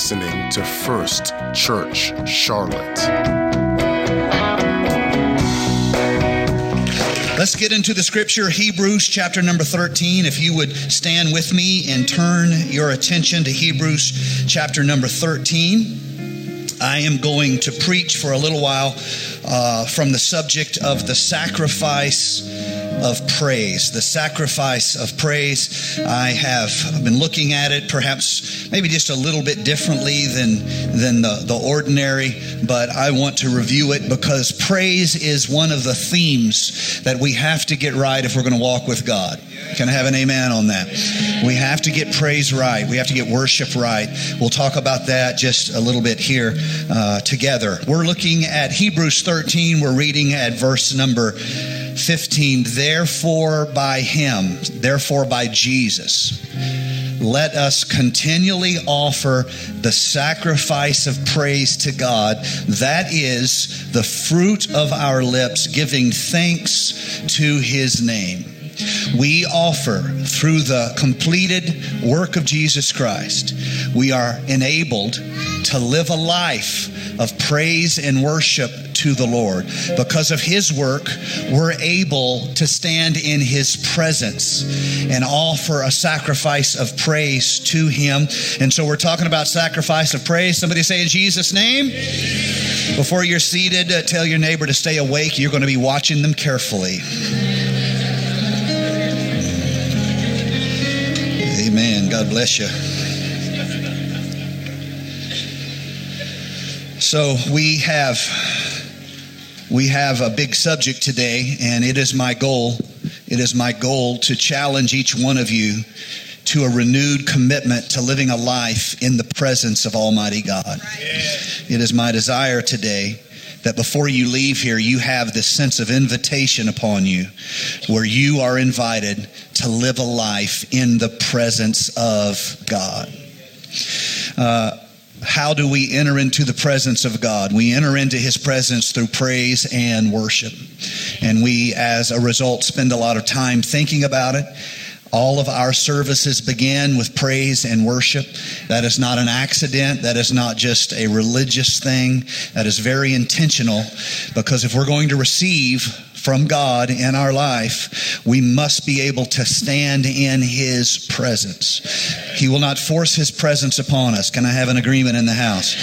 listening to First Church Charlotte. Let's get into the scripture, Hebrews chapter number 13. If you would stand with me and turn your attention to Hebrews chapter number 13. I am going to preach for a little while uh, from the subject of the sacrifice of praise, the sacrifice of praise. I have been looking at it perhaps maybe just a little bit differently than, than the, the ordinary, but I want to review it because praise is one of the themes that we have to get right if we're going to walk with God. Can I have an amen on that? We have to get praise right. We have to get worship right. We'll talk about that just a little bit here uh, together. We're looking at Hebrews 13. We're reading at verse number 15. Therefore, by him, therefore, by Jesus, let us continually offer the sacrifice of praise to God. That is the fruit of our lips, giving thanks to his name we offer through the completed work of Jesus Christ, we are enabled to live a life of praise and worship to the Lord. Because of His work, we're able to stand in His presence and offer a sacrifice of praise to Him. And so we're talking about sacrifice of praise. Somebody say in Jesus' name. Before you're seated, uh, tell your neighbor to stay awake. You're going to be watching them carefully. Amen. God bless you. So we have we have a big subject today, and it is my goal. It is my goal to challenge each one of you to a renewed commitment to living a life in the presence of Almighty God. It is my desire today that before you leave here, you have this sense of invitation upon you where you are invited to live a life in the presence of God. Uh, how do we enter into the presence of God? We enter into His presence through praise and worship. And we, as a result, spend a lot of time thinking about it. All of our services begin with praise and worship. That is not an accident. That is not just a religious thing. That is very intentional because if we're going to receive from God in our life, we must be able to stand in His presence. He will not force His presence upon us. Can I have an agreement in the house?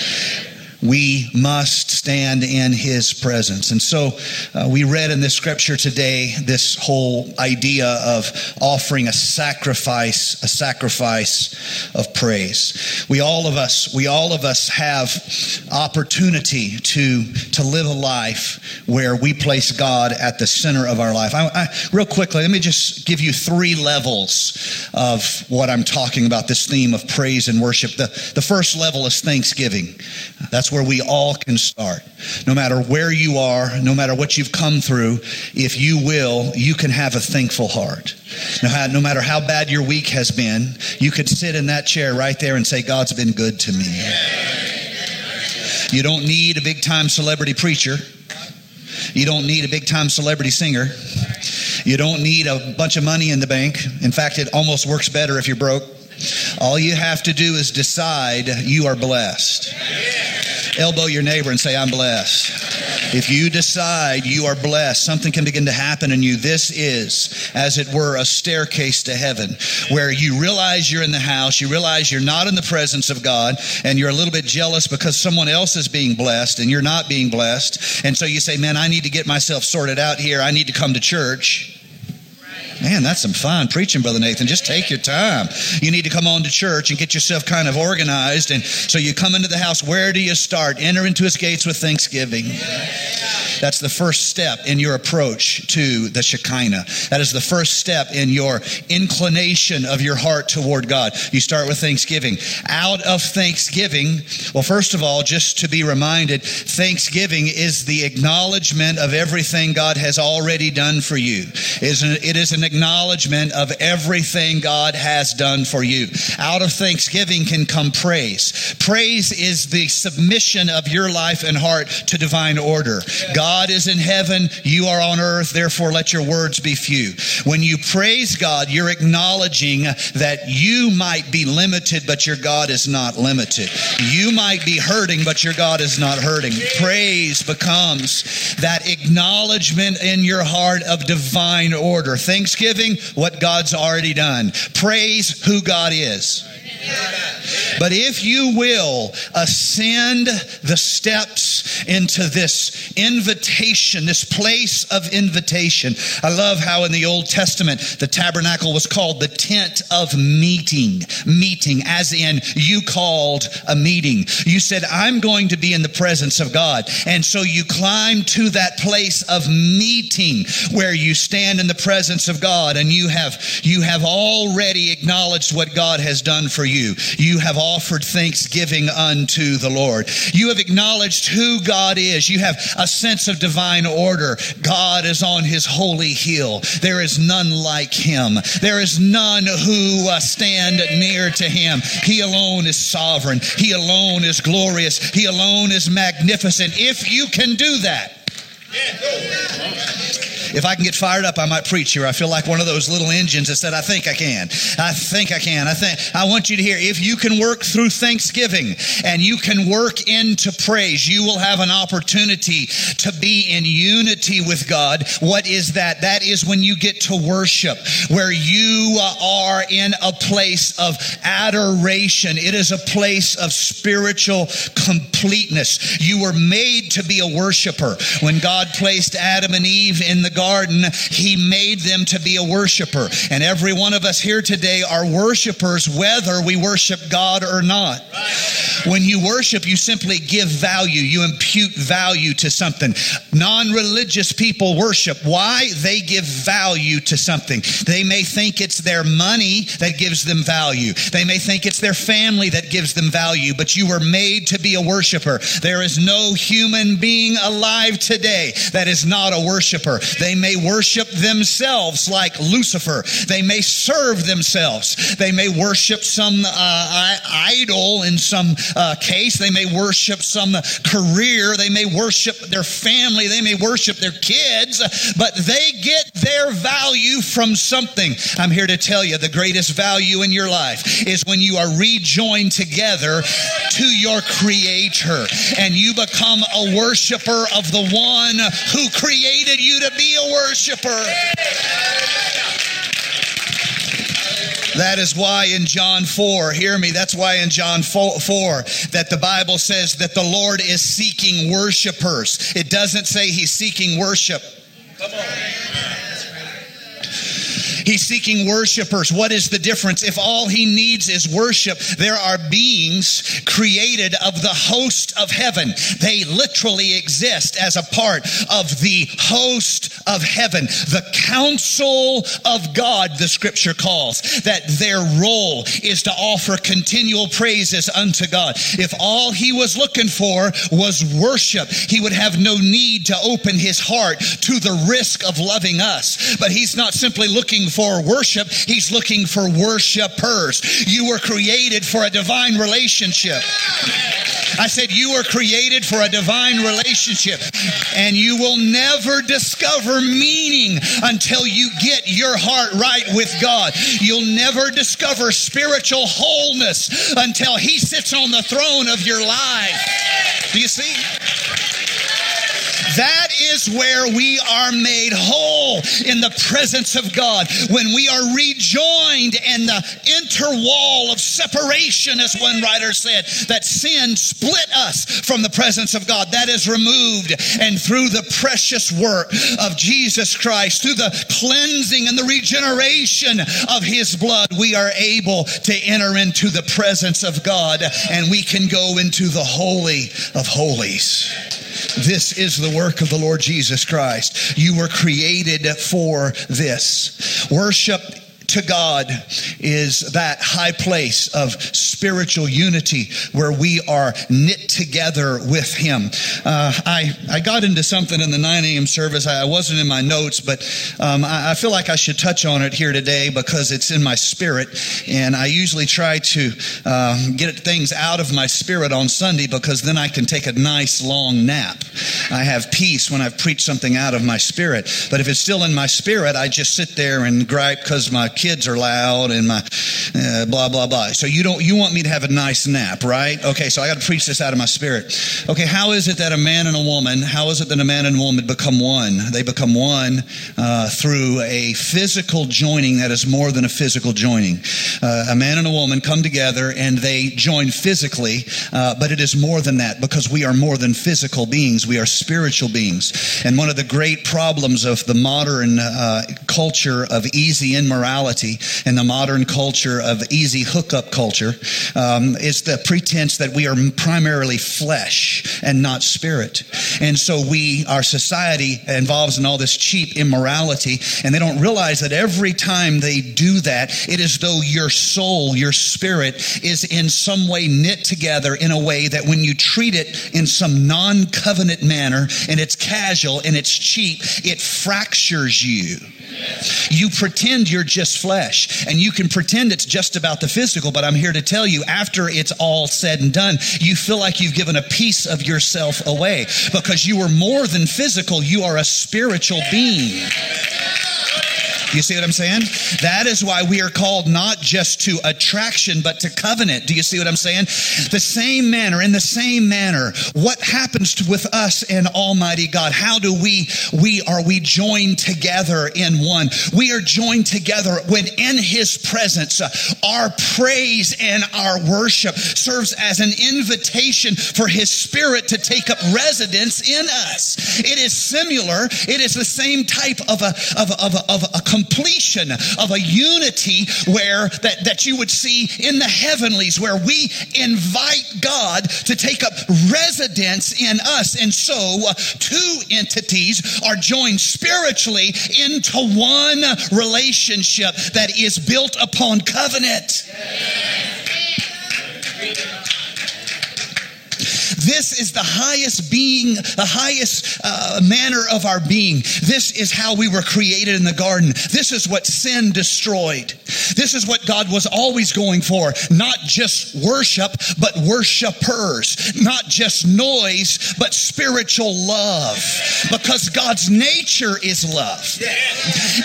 We must stand in his presence. And so uh, we read in this scripture today this whole idea of offering a sacrifice, a sacrifice of praise. We all of us, we all of us have opportunity to, to live a life where we place God at the center of our life. I, I, real quickly, let me just give you three levels of what I'm talking about, this theme of praise and worship. The, the first level is thanksgiving. That's that's where we all can start. No matter where you are, no matter what you've come through, if you will, you can have a thankful heart. No, matter how bad your week has been, you could sit in that chair right there and say, God's been good to me. You don't need a big time celebrity preacher. You don't need a big time celebrity singer. You don't need a bunch of money in the bank. In fact, it almost works better if you're broke. All you have to do is decide you are blessed. Elbow your neighbor and say, I'm blessed. If you decide you are blessed, something can begin to happen in you. This is, as it were, a staircase to heaven where you realize you're in the house, you realize you're not in the presence of God, and you're a little bit jealous because someone else is being blessed and you're not being blessed. And so you say, Man, I need to get myself sorted out here. I need to come to church. Man, that's some fine preaching, Brother Nathan. Just take your time. You need to come on to church and get yourself kind of organized. And so you come into the house. Where do you start? Enter into his gates with thanksgiving. That's the first step in your approach to the Shekinah. That is the first step in your inclination of your heart toward God. You start with thanksgiving. Out of thanksgiving, well, first of all, just to be reminded, thanksgiving is the acknowledgement of everything God has already done for you. It is an, acknowledgement of everything God has done for you. Out of thanksgiving can come praise. Praise is the submission of your life and heart to divine order. God is in heaven, you are on earth, therefore let your words be few. When you praise God, you're acknowledging that you might be limited, but your God is not limited. You might be hurting, but your God is not hurting. Praise becomes that acknowledgement in your heart of divine order. Thanksgiving, what God's already done. Praise who God is. But if you will ascend the steps into this invitation, this place of invitation. I love how in the Old Testament the tabernacle was called the tent of meeting. Meeting, as in you called a meeting. You said, I'm going to be in the presence of God. And so you climb to that place of meeting where you stand in the presence of God and you have, you have already acknowledged what God has done for you. You have offered thanksgiving unto the Lord. You have acknowledged who God is. You have a sense of divine order. God is on his holy hill. There is none like him. There is none who uh, stand near to him. He alone is sovereign. He alone is glorious. He alone is magnificent. If you can do that, if I can get fired up, I might preach here. I feel like one of those little engines that said, I think I can. I think I can. I think I want you to hear if you can work through thanksgiving and you can work into praise, you will have an opportunity to be in unity with God. What is that? That is when you get to worship, where you are in a place of adoration. It is a place of spiritual completeness. You were made to be a worshiper. When God placed Adam and Eve in the garden, he made them to be a worshiper. And every one of us here today are worshipers, whether we worship God or not. When you worship, you simply give value, you impute value to something. Non religious people worship. Why? They give value to something. They may think it's their money that gives them value, they may think it's their family that gives them value, but you were made to be a worshiper. There is no human being alive today that is not a worshiper. They may worship themselves like Lucifer. They may serve themselves. They may worship some uh, idol in some uh, case. They may worship some career. They may worship their family. They may worship their kids, but they get their value from something. I'm here to tell you the greatest value in your life is when you are rejoined together to your creator and you become a worshiper of the one who created you to be a worshiper. That is why in John 4, hear me, that's why in John 4, 4, that the Bible says that the Lord is seeking worshipers. It doesn't say he's seeking worship. Come on. He's seeking worshipers. What is the difference? If all he needs is worship, there are beings created of the host of heaven. They literally exist as a part of the host of heaven. The council of God, the scripture calls, that their role is to offer continual praises unto God. If all he was looking for was worship, he would have no need to open his heart to the risk of loving us. But he's not simply looking for worship, he's looking for worshipers. You were created for a divine relationship. I said, You were created for a divine relationship, and you will never discover meaning until you get your heart right with God. You'll never discover spiritual wholeness until He sits on the throne of your life. Do you see? That is where we are made whole in the presence of God. When we are rejoined and the interwall of separation, as one writer said, that sin split us from the presence of God. That is removed. And through the precious work of Jesus Christ, through the cleansing and the regeneration of his blood, we are able to enter into the presence of God and we can go into the holy of holies. This is the work of the Lord Jesus Christ. You were created for this. Worship to God is that high place of spiritual unity where we are knit together with Him. Uh, I, I got into something in the 9 a.m. service. I, wasn't in my notes, but um, I, I feel like I should touch on it here today because it's in my spirit. And I usually try to uh, get things out of my spirit on Sunday because then I can take a nice long nap. I have peace when I've preached something out of my spirit. But if it's still in my spirit, I just sit there and gripe because my kids are loud and my uh, blah blah blah. So you don't you want me to have a nice nap, right? Okay, so I got to preach this out of my spirit. Okay, how is it that a man and a woman? How is it that a man and a woman become one? They become one uh, through a physical joining that is more than a physical joining. Uh, a man and a woman come together and they join physically, uh, but it is more than that because we are more than physical beings. We are spiritual beings. And one of the great problems of the modern uh, culture of easy immorality and the modern culture of easy hookup culture um, is the pretense that we are primarily flesh and not spirit. And so we, our society involves in all this cheap immorality, and they don't realize that every time they do that, it is though your soul, your spirit is in some way knit together in a way that when you treat it in some non covenant manner and it's casual and it's cheap, it fractures you. You pretend you're just flesh and you can pretend it's just about the physical, but I'm here to tell you after it's all said and done, you feel like you've given a piece of yourself away because you are more than physical. You are a spiritual being. You see what I'm saying? That is why we are called not just to attraction, but to covenant. Do you see what I'm saying? The same manner, in the same manner, what happens to, with us and Almighty God? How do we, we, are we joined together in one? We are joined together when in His presence, uh, our praise and our worship serves as an invitation for His Spirit to take up residence in us. It is similar. It is the same type of a, of a, of a, of a completion of a unity where that, that you would see in the heavenlies where we invite God to take up residence in us. And so uh, two entities are joined spiritually into one relationship that is built upon covenant. This is the highest being, the highest uh, manner of our being. This is how we were created in the garden. This is what sin destroyed. This is what God was always going for. Not just worship, but worshipers. Not just noise, but spiritual love. Because God's nature is love.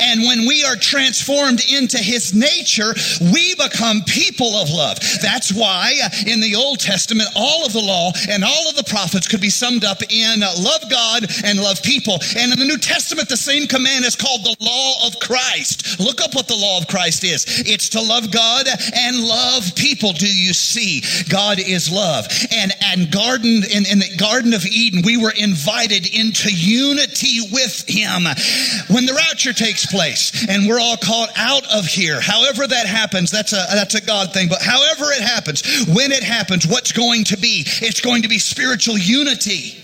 And when we are transformed into his nature, we become people of love. That's why uh, in the Old Testament, all of the law and all of the prophets could be summed up in uh, love God and love people. And in the New Testament, the same command is called the law of Christ. Look up what the law of Christ is. It's to love God and love people. Do you see? God is love. And and garden in, in the Garden of Eden, we were invited into unity with Him. When the rapture takes place and we're all called out of here, however that happens, that's a that's a God thing. But however it happens, when it happens, what's going to be? It's going to be spiritual unity.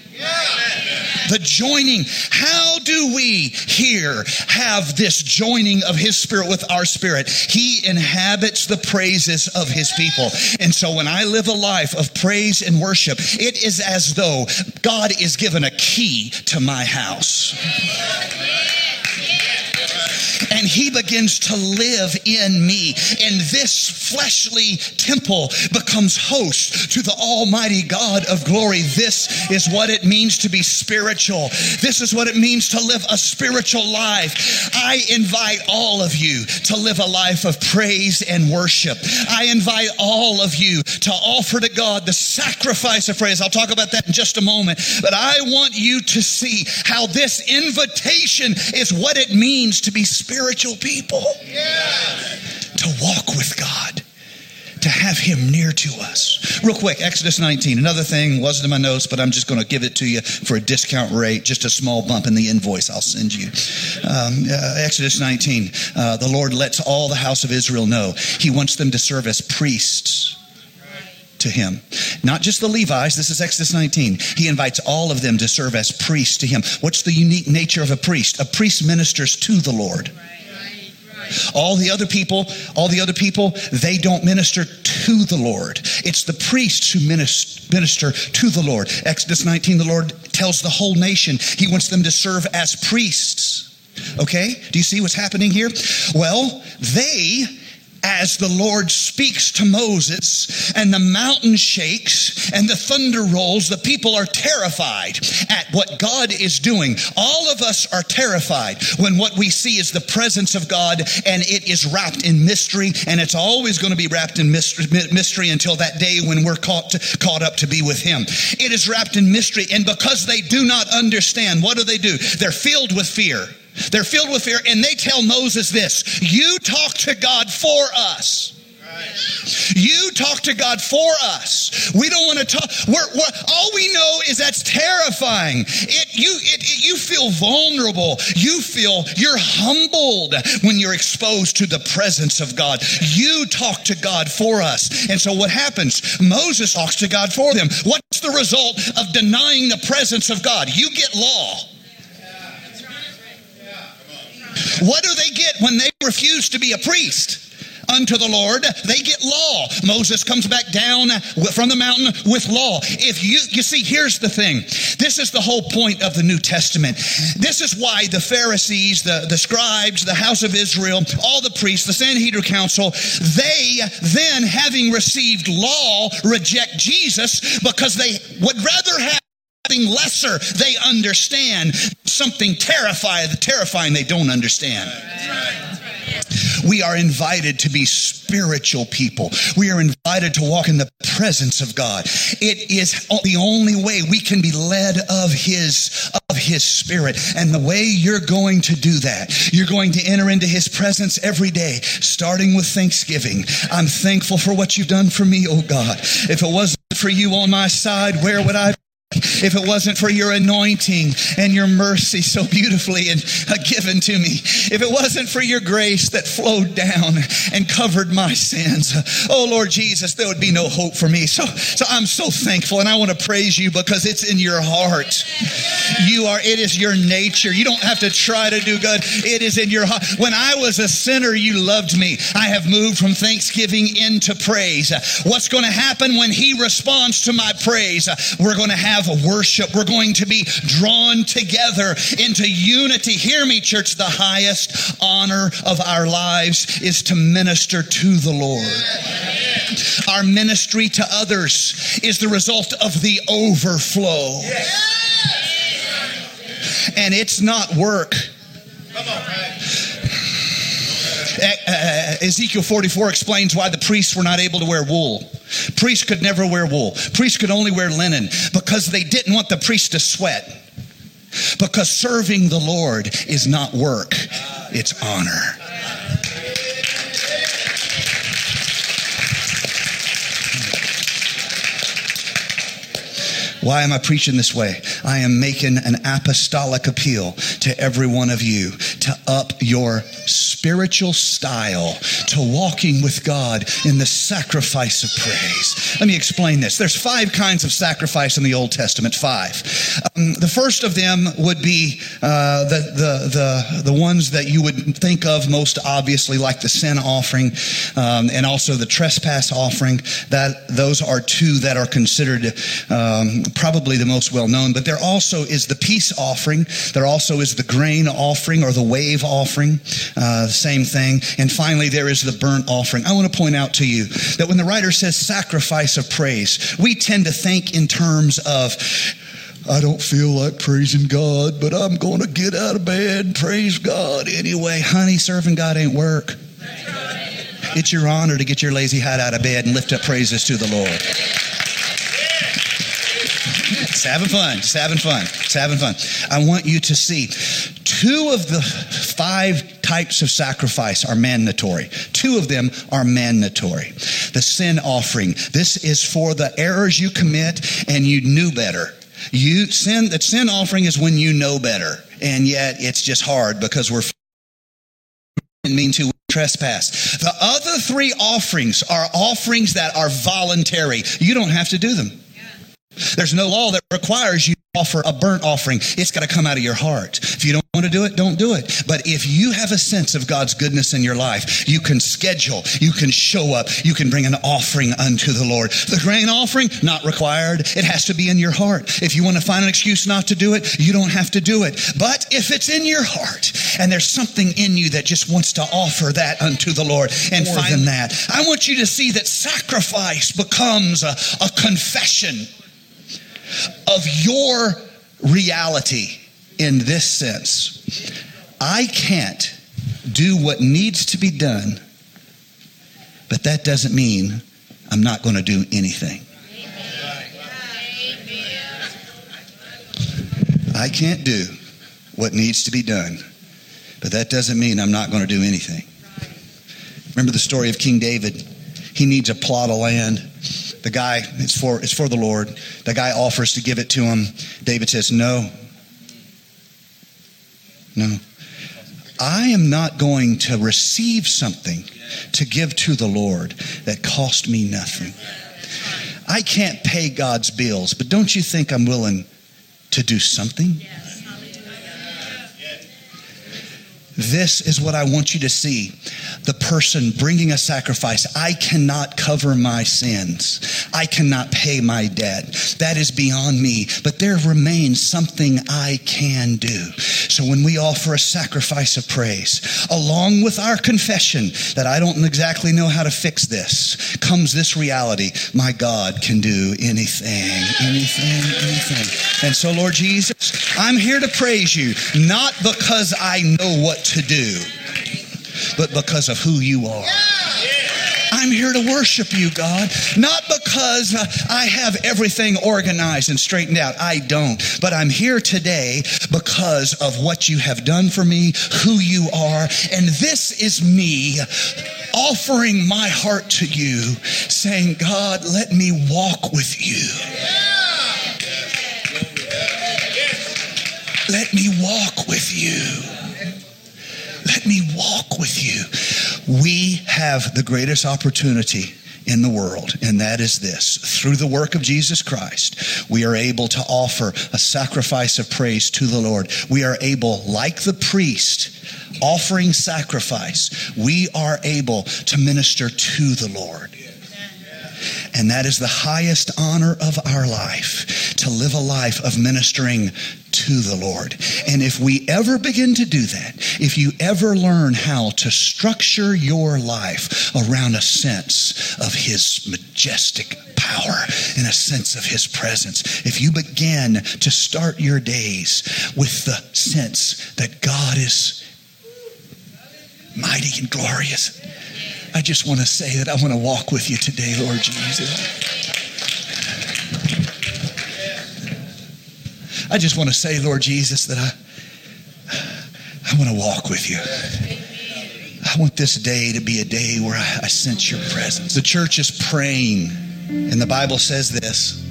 The joining. How do we here have this joining of His Spirit with our spirit? He inhabits the praises of His people. And so when I live a life of praise and worship, it is as though God is given a key to my house and he begins to live in me. And this fleshly temple becomes host to the Almighty God of glory. This is what it means to be spiritual. This is what it means to live a spiritual life. I invite all of you to live a life of praise and worship. I invite all of you to offer to God the sacrifice of praise. I'll talk about that in just a moment. But I want you to see how this invitation is what it means to be spiritual people. To walk with God to have him near to us. Real quick, Exodus 19. Another thing wasn't in my notes, but I'm just going to give it to you for a discount rate, just a small bump in the invoice I'll send you. Um, uh, Exodus 19. Uh, the Lord lets all the house of Israel know he wants them to serve as priests to him. Not just the Levites, this is Exodus 19. He invites all of them to serve as priests to him. What's the unique nature of a priest? A priest ministers to the Lord. All the other people, all the other people, they don't minister to the Lord. It's the priests who minister to the Lord. Exodus 19, the Lord tells the whole nation he wants them to serve as priests. Okay? Do you see what's happening here? Well, they as the Lord speaks to Moses and the mountain shakes and the thunder rolls, the people are terrified at what God is doing. All of us are terrified when what we see is the presence of God and it is wrapped in mystery and it's always going to be wrapped in mystery, mystery until that day when we're caught, to, caught up to be with Him. It is wrapped in mystery and because they do not understand, what do they do? They're filled with fear. They're filled with fear, and they tell Moses this You talk to God for us. You talk to God for us. We don't want to talk. We're, we're, all we know is that's terrifying. It, you, it, it, you feel vulnerable. You feel you're humbled when you're exposed to the presence of God. You talk to God for us. And so what happens? Moses talks to God for them. What's the result of denying the presence of God? You get law. What do they get when they refuse to be a priest? unto the Lord, they get law. Moses comes back down from the mountain with law. If you, you see, here's the thing. This is the whole point of the New Testament. This is why the Pharisees, the, the scribes, the house of Israel, all the priests, the Sanhedrin council, they then, having received law, reject Jesus because they would rather have something lesser they understand, something terrifying, terrifying they don't understand. We are invited to be spiritual people. We are invited to walk in the presence of God. It is the only way we can be led of his of his spirit. And the way you're going to do that, you're going to enter into his presence every day, starting with thanksgiving. I'm thankful for what you've done for me, oh God. If it wasn't for you on my side, where would I if it wasn't for your anointing and your mercy so beautifully and uh, given to me, if it wasn't for your grace that flowed down and covered my sins, oh Lord Jesus, there would be no hope for me. So, so I'm so thankful and I want to praise you because it's in your heart. You are, it is your nature. You don't have to try to do good. It is in your heart. When I was a sinner, you loved me. I have moved from thanksgiving into praise. What's going to happen when he responds to my praise? We're going to have have worship. We're going to be drawn together into unity. Hear me, church. The highest honor of our lives is to minister to the Lord. Our ministry to others is the result of the overflow. And it's not work. Eh, eh, eh, Ezekiel 44 explains why the priests were not able to wear wool. Priests could never wear wool. Priests could only wear linen because they didn't want the priest to sweat. Because serving the Lord is not work, it's honor. Why am I preaching this way? I am making an apostolic appeal to every one of you to up your spiritual style to walking with God in the sacrifice of praise. Let me explain this. There's five kinds of sacrifice in the Old Testament. Five. Um, the first of them would be uh, the, the the the ones that you would think of most obviously, like the sin offering um, and also the trespass offering. That those are two that are considered um, probably the most well known. But there also is the peace offering. There also is the grain offering or the wave offering. Uh, same thing. And finally, there is the burnt offering. I want to point out to you that when the writer says sacrifice of praise, we tend to think in terms of I don't feel like praising God, but I'm going to get out of bed, praise God anyway. Honey, serving God ain't work. It's your honor to get your lazy hat out of bed and lift up praises to the Lord. Just having fun, just having fun, just having fun. I want you to see two of the five types of sacrifice are mandatory. Two of them are mandatory. The sin offering. This is for the errors you commit and you knew better. You sin, the sin offering is when you know better. And yet it's just hard because we're mean to trespass. The other three offerings are offerings that are voluntary. You don't have to do them. There's no law that requires you offer a burnt offering, it's got to come out of your heart. If you don't want to do it, don't do it. But if you have a sense of God's goodness in your life, you can schedule, you can show up, you can bring an offering unto the Lord. The grain offering, not required. It has to be in your heart. If you want to find an excuse not to do it, you don't have to do it. But if it's in your heart and there's something in you that just wants to offer that unto the Lord and More find that, I want you to see that sacrifice becomes a, a confession of your reality in this sense. I can't do what needs to be done, but that doesn't mean I'm not going to do anything. I can't do what needs to be done, but that doesn't mean I'm not going to do anything. Remember the story of King David? He needs a plot of land. The guy, it's for, it's for the Lord. The guy offers to give it to him. David says, No. No. I am not going to receive something to give to the Lord that cost me nothing. I can't pay God's bills, but don't you think I'm willing to do something? This is what I want you to see. The person bringing a sacrifice. I cannot cover my sins. I cannot pay my debt. That is beyond me. But there remains something I can do. So when we offer a sacrifice of praise, along with our confession that I don't exactly know how to fix this, comes this reality. My God can do anything, anything, anything. And so, Lord Jesus, I'm here to praise you, not because I know what to do, but because of who you are. I'm here to worship you, God, not because I have everything organized and straightened out. I don't. But I'm here today because of what you have done for me, who you are. And this is me offering my heart to you, saying, God, let me walk with you. Let me walk with you. Let me walk with you. We have the greatest opportunity in the world, and that is this. Through the work of Jesus Christ, we are able to offer a sacrifice of praise to the Lord. We are able, like the priest, offering sacrifice, we are able to minister to the Lord. And that is the highest honor of our life to live a life of ministering to the Lord. And if we ever begin to do that, if you ever learn how to structure your life around a sense of His majestic power and a sense of His presence, if you begin to start your days with the sense that God is mighty and glorious, I just want to say that I want to walk with you today, Lord Jesus. I just want to say, Lord Jesus, that I, I want to walk with you. I want this day to be a day where I, I sense your presence. The church is praying, and the Bible says this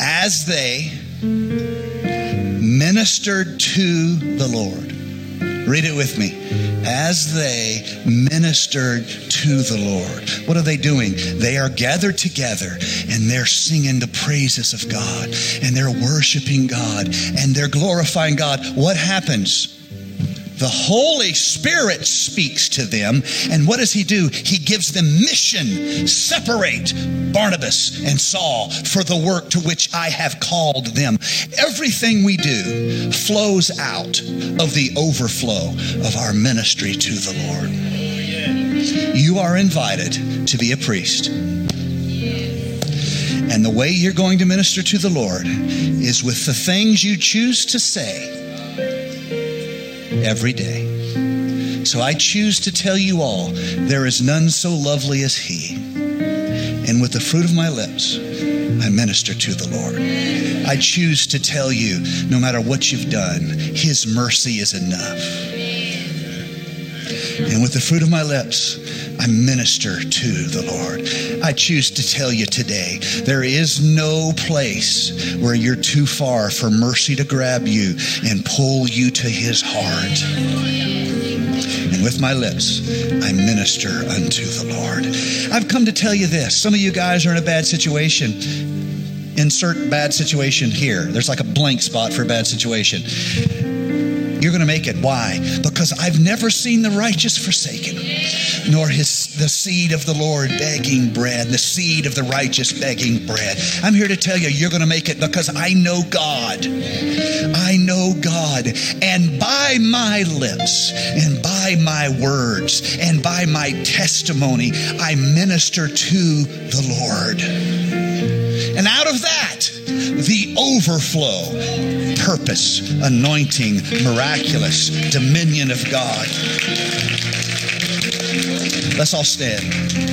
as they ministered to the Lord. Read it with me. As they ministered to the Lord. What are they doing? They are gathered together and they're singing the praises of God and they're worshiping God and they're glorifying God. What happens? The Holy Spirit speaks to them. And what does He do? He gives them mission. Separate Barnabas and Saul for the work to which I have called them. Everything we do flows out of the overflow of our ministry to the Lord. You are invited to be a priest. And the way you're going to minister to the Lord is with the things you choose to say every day. So I choose to tell you all there is none so lovely as He. And with the fruit of my lips, I minister to the Lord. I choose to tell you no matter what you've done, His mercy is enough. And with the fruit of my lips, I minister to the Lord. I choose to tell you today there is no place where you're too far for mercy to grab you and pull you to his heart. And with my lips, I minister unto the Lord. I've come to tell you this. Some of you guys are in a bad situation insert bad situation here. There's like a blank spot for a bad situation. You're going to make it. Why? Because I've never seen the righteous forsaken, nor his the seed of the Lord begging bread, the seed of the righteous begging bread. I'm here to tell you, you're going to make it because I know God. I know God, and by my lips, and by my words, and by my testimony, I minister to the Lord. And out of that, overflow, purpose, anointing, miraculous dominion of God. Let's all stand.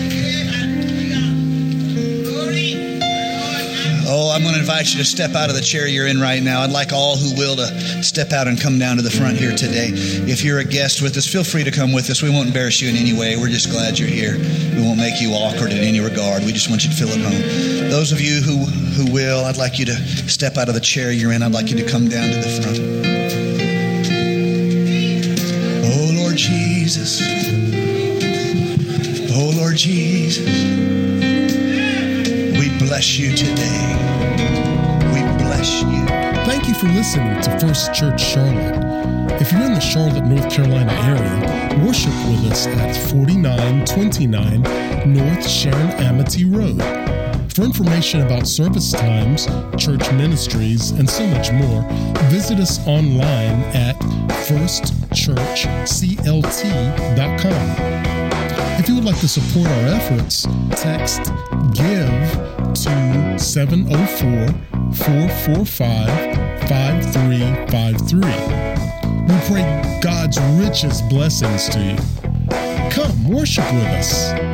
I'm going to invite you to step out of the chair you're in right now. I'd like all who will to step out and come down to the front here today. If you're a guest with us, feel free to come with us. We won't embarrass you in any way. We're just glad you're here. We won't make you awkward in any regard. We just want you to feel at home. Those of you who, who will, I'd like you to step out of the chair you're in. I'd like you to come down to the front. Oh, Lord Jesus. Oh, Lord Jesus. Bless you today. We bless you. Thank you for listening to First Church Charlotte. If you're in the Charlotte, North Carolina area, worship with us at 4929 North Sharon Amity Road. For information about service times, church ministries, and so much more, visit us online at firstchurchclt.com. If you would like to support our efforts, text GIVE to 704 445 5353. We pray God's richest blessings to you. Come worship with us.